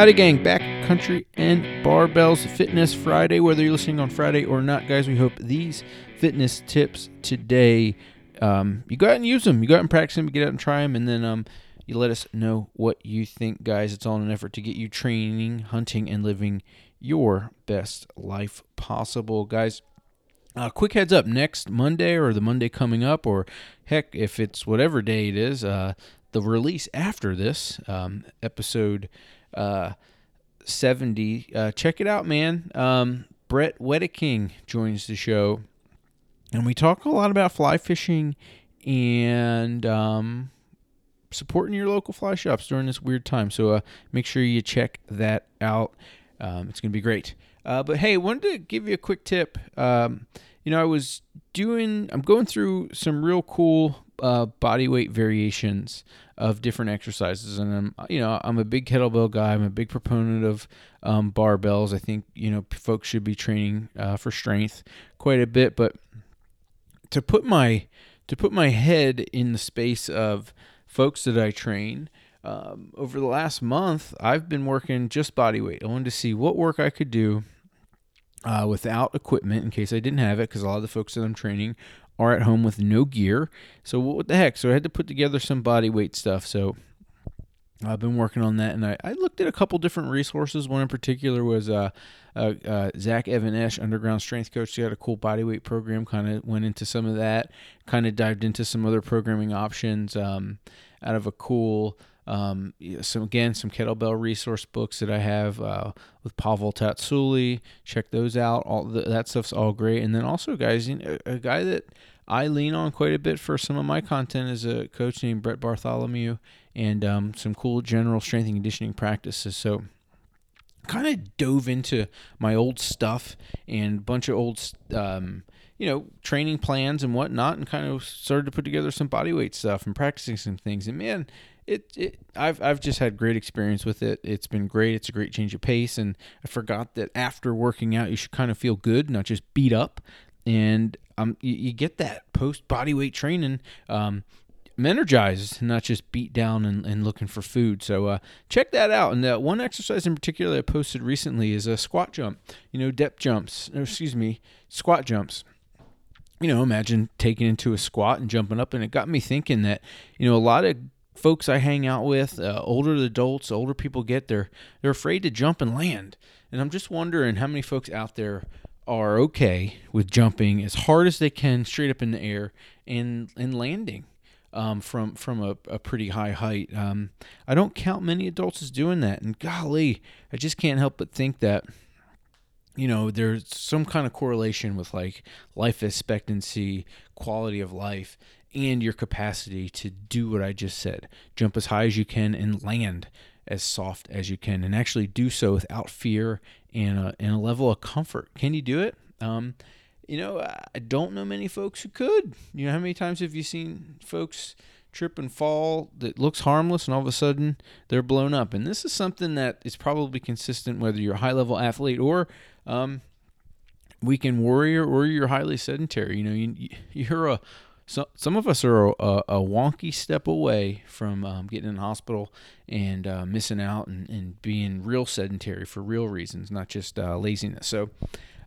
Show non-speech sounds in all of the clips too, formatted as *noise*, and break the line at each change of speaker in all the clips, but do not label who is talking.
Howdy, gang. Backcountry and Barbells Fitness Friday. Whether you're listening on Friday or not, guys, we hope these fitness tips today, um, you go out and use them. You go out and practice them, you get out and try them, and then um, you let us know what you think, guys. It's all an effort to get you training, hunting, and living your best life possible, guys. Uh, quick heads up next Monday or the Monday coming up, or heck, if it's whatever day it is, uh, the release after this um, episode uh, 70. Uh, check it out, man. Um, Brett Wedeking joins the show, and we talk a lot about fly fishing and um, supporting your local fly shops during this weird time. So uh, make sure you check that out. Um, it's going to be great. Uh, but hey, wanted to give you a quick tip. Um, you know, I was doing, I'm going through some real cool uh, body weight variations of different exercises, and I'm, you know, I'm a big kettlebell guy. I'm a big proponent of um, barbells. I think you know folks should be training uh, for strength quite a bit, but to put my to put my head in the space of folks that I train. Um, over the last month, I've been working just body weight. I wanted to see what work I could do uh, without equipment in case I didn't have it, because a lot of the folks that I'm training are at home with no gear. So what the heck? So I had to put together some body weight stuff. So I've been working on that, and I, I looked at a couple different resources. One in particular was uh, uh, uh, Zach Even-Esh, Underground Strength Coach. He had a cool bodyweight program. Kind of went into some of that. Kind of dived into some other programming options um, out of a cool. Um, some again, some kettlebell resource books that I have uh, with Pavel Tsatsouline. Check those out. All the, that stuff's all great. And then also, guys, you know, a guy that I lean on quite a bit for some of my content is a coach named Brett Bartholomew, and um, some cool general strength and conditioning practices. So kind of dove into my old stuff and a bunch of old um, you know training plans and whatnot and kind of started to put together some bodyweight stuff and practicing some things and man it, it I've I've just had great experience with it. It's been great. It's a great change of pace and I forgot that after working out you should kind of feel good, not just beat up. And um you, you get that post body weight training um I'm energized, not just beat down and, and looking for food. So uh, check that out. And uh, one exercise in particular I posted recently is a squat jump. You know, depth jumps. excuse me, squat jumps. You know, imagine taking into a squat and jumping up, and it got me thinking that you know a lot of folks I hang out with, uh, older adults, older people get there, they're afraid to jump and land. And I'm just wondering how many folks out there are okay with jumping as hard as they can straight up in the air and and landing um, from from a, a, pretty high height. Um, I don't count many adults as doing that, and golly, I just can't help but think that you know there's some kind of correlation with like life expectancy, quality of life, and your capacity to do what I just said: jump as high as you can and land as soft as you can, and actually do so without fear and a, and a level of comfort. Can you do it? Um, you know, I don't know many folks who could. You know, how many times have you seen folks trip and fall that looks harmless and all of a sudden they're blown up? And this is something that is probably consistent whether you're a high level athlete or um, weekend warrior or you're highly sedentary. You know, you, you're a so some of us are a, a wonky step away from um, getting in the hospital and uh, missing out and, and, being real sedentary for real reasons, not just uh, laziness. So,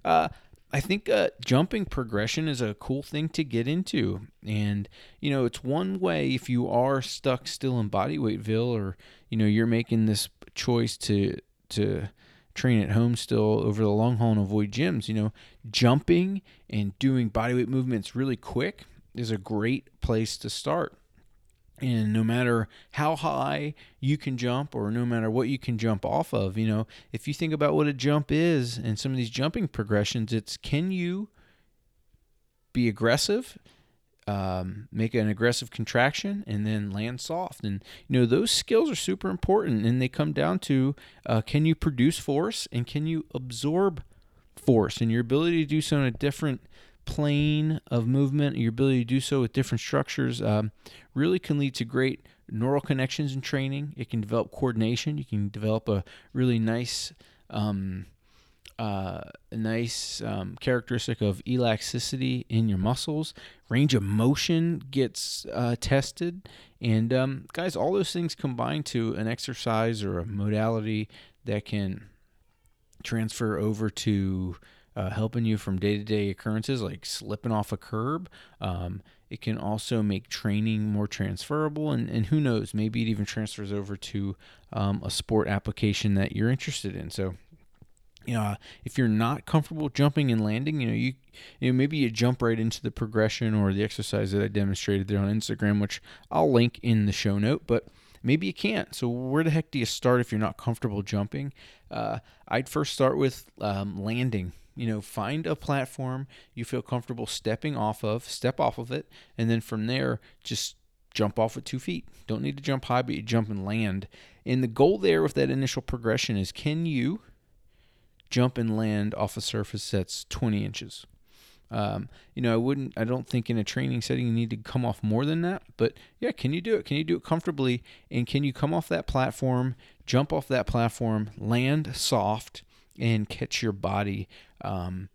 uh, I think uh, jumping progression is a cool thing to get into. And, you know, it's one way if you are stuck still in bodyweightville or, you know, you're making this choice to, to, train at home still over the long haul and avoid gyms, you know, jumping and doing bodyweight movements really quick is a great place to start. And no matter how high you can jump or no matter what you can jump off of, you know, if you think about what a jump is and some of these jumping progressions, it's can you be aggressive, um, make an aggressive contraction, and then land soft. And, you know, those skills are super important and they come down to uh, can you produce force and can you absorb force and your ability to do so in a different plane of movement, your ability to do so with different structures, um, really can lead to great neural connections in training. It can develop coordination. You can develop a really nice um, uh, nice um, characteristic of elasticity in your muscles. Range of motion gets uh, tested. And um, guys, all those things combine to an exercise or a modality that can transfer over to uh, helping you from day to day occurrences like slipping off a curb. Um, it can also make training more transferable, and, and who knows, maybe it even transfers over to um, a sport application that you're interested in. So, you know, if you're not comfortable jumping and landing, you know, you, you know, maybe you jump right into the progression or the exercise that I demonstrated there on Instagram, which I'll link in the show note. But maybe you can't. So where the heck do you start if you're not comfortable jumping? Uh, I'd first start with um, landing. You know, find a platform you feel comfortable stepping off of, step off of it, and then from there, just jump off with two feet. Don't need to jump high, but you jump and land. And the goal there with that initial progression is can you jump and land off a surface that's 20 inches? Um, you know, I wouldn't, I don't think in a training setting you need to come off more than that, but yeah, can you do it? Can you do it comfortably? And can you come off that platform, jump off that platform, land soft, and catch your body, um,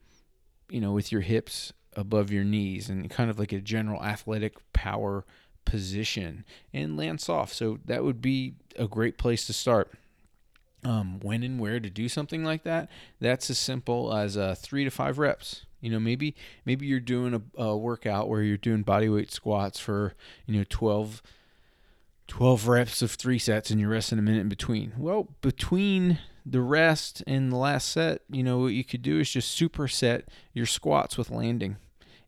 you know, with your hips above your knees and kind of like a general athletic power position and land soft. So that would be a great place to start. Um, when and where to do something like that, that's as simple as uh, three to five reps. You know, maybe maybe you're doing a, a workout where you're doing bodyweight squats for you know 12 12 reps of three sets and you're resting a minute in between. Well, between the rest in the last set, you know, what you could do is just superset your squats with landing.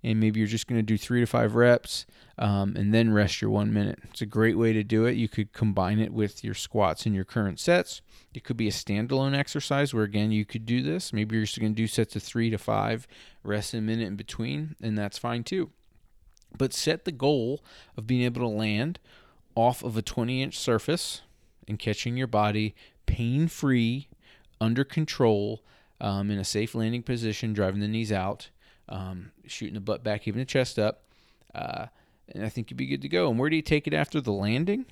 And maybe you're just going to do three to five reps um, and then rest your one minute. It's a great way to do it. You could combine it with your squats in your current sets. It could be a standalone exercise where, again, you could do this. Maybe you're just going to do sets of three to five, rest a minute in between, and that's fine too. But set the goal of being able to land off of a 20 inch surface and catching your body pain free, under control, um, in a safe landing position, driving the knees out, um, shooting the butt back, even the chest up. Uh, and I think you'd be good to go. And where do you take it after the landing?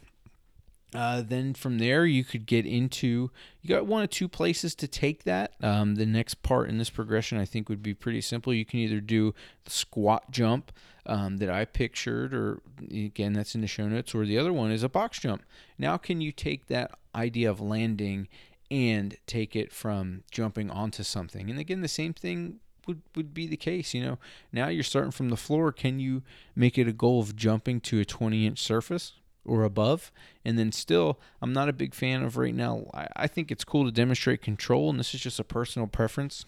Uh, then from there, you could get into you got one or two places to take that. Um, the next part in this progression, I think, would be pretty simple. You can either do the squat jump um, that I pictured, or again, that's in the show notes, or the other one is a box jump. Now, can you take that idea of landing and take it from jumping onto something? And again, the same thing would, would be the case. You know, now you're starting from the floor. Can you make it a goal of jumping to a 20 inch surface? or above. And then still, I'm not a big fan of right now. I, I think it's cool to demonstrate control, and this is just a personal preference.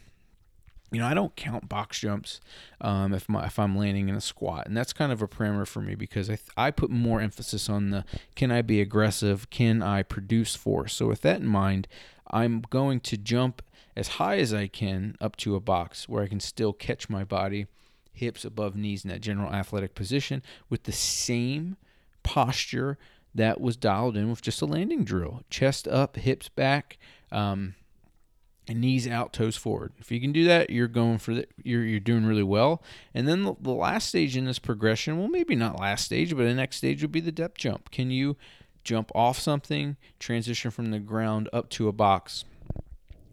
You know, I don't count box jumps um, if my, if I'm landing in a squat, and that's kind of a parameter for me because I th- I put more emphasis on the can I be aggressive, can I produce force. So with that in mind, I'm going to jump as high as I can up to a box where I can still catch my body, hips above knees in that general athletic position with the same posture that was dialed in with just a landing drill. Chest up, hips back, um, knees out, toes forward. If you can do that, you're going for the, you're you're doing really well. And then the, the last stage in this progression, well, maybe not last stage, but the next stage would be the depth jump. Can you jump off something, transition from the ground up to a box?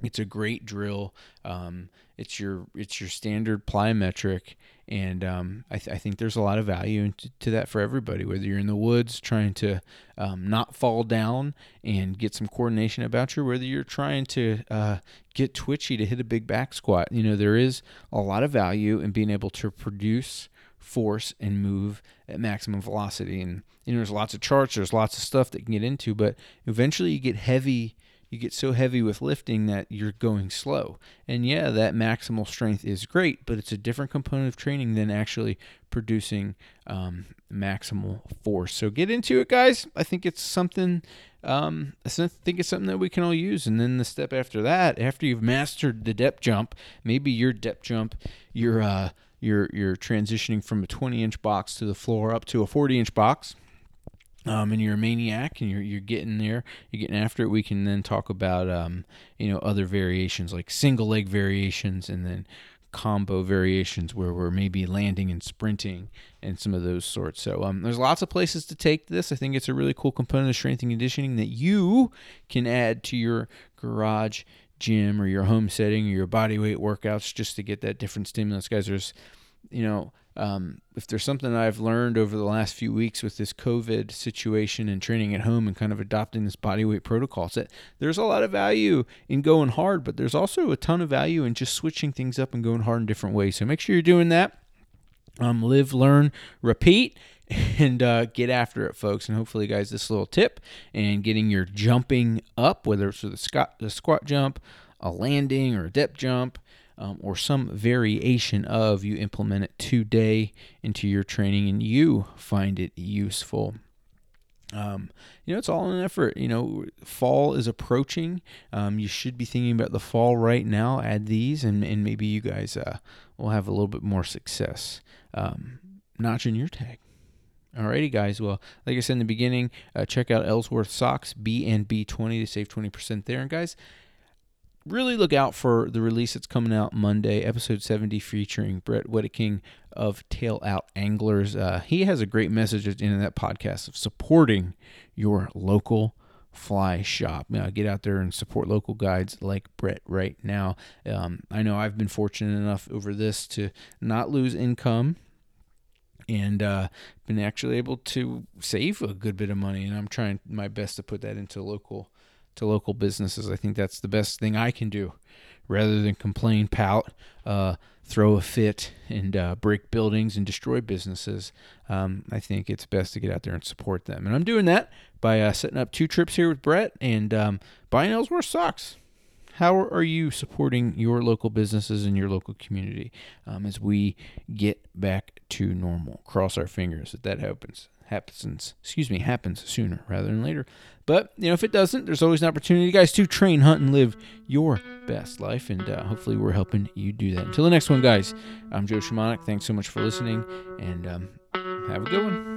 It's a great drill. Um, it's your it's your standard plyometric, and um, I, th- I, think there's a lot of value to, to, that for everybody. Whether you're in the woods trying to um, not fall down and get some coordination about you, whether you're trying to uh, get twitchy to hit a big back squat, you know there is a lot of value in being able to produce force and move at maximum velocity. And you know there's lots of charts, there's lots of stuff that can get into, but eventually you get heavy you get so heavy with lifting that you're going slow. And yeah, that maximal strength is great, but it's a different component of training than actually producing um, maximal force. So get into it, guys. I think it's something. Um, I think it's something that we can all use. And then the step after that, after you've mastered the depth jump, maybe your depth jump, you're uh, you're you're transitioning from a 20 inch box to the floor up to a 40 inch box um, and you're a maniac and you're, you're getting there, you're getting after it, we can then talk about, um, you know, other variations like single leg variations and then combo variations where we're maybe landing and sprinting and some of those sorts. So um, there's lots of places to take this. I think it's a really cool component of strength and conditioning that you can add to your garage gym or your home setting or your body weight workouts just to get that different stimulus, guys. There's, you know, um, if there's something I've learned over the last few weeks with this COVID situation and training at home and kind of adopting this body weight protocol, that there's a lot of value in going hard, but there's also a ton of value in just switching things up and going hard in different ways. So make sure you're doing that. Um, live, learn, repeat, *laughs* and uh, get after it, folks. And hopefully, guys, this little tip and getting your jumping up, whether it's the squat, the squat jump, a landing, or a depth jump, um, or some variation of, you implement it today into your training and you find it useful. Um, you know, it's all an effort. You know, fall is approaching. Um, you should be thinking about the fall right now. Add these, and, and maybe you guys uh, will have a little bit more success. Um, notching your tag. Alrighty, guys. Well, like I said in the beginning, uh, check out Ellsworth Socks B and B20 to save 20% there. And guys, really look out for the release that's coming out Monday, episode 70, featuring Brett Wedeking of Tail Out Anglers. Uh, he has a great message in that podcast of supporting your local fly shop. Uh, get out there and support local guides like Brett right now. Um, I know I've been fortunate enough over this to not lose income and uh, been actually able to save a good bit of money. And I'm trying my best to put that into local to local businesses. I think that's the best thing I can do, rather than complain, pout, uh, throw a fit, and uh, break buildings and destroy businesses. Um, I think it's best to get out there and support them, and I'm doing that by uh, setting up two trips here with Brett and um, buying Ellsworth socks how are you supporting your local businesses and your local community um, as we get back to normal? Cross our fingers that that happens. Happens, excuse me, happens sooner rather than later. But you know, if it doesn't, there's always an opportunity, guys, to train, hunt, and live your best life. And uh, hopefully, we're helping you do that. Until the next one, guys. I'm Joe Shamanic. Thanks so much for listening, and um, have a good one.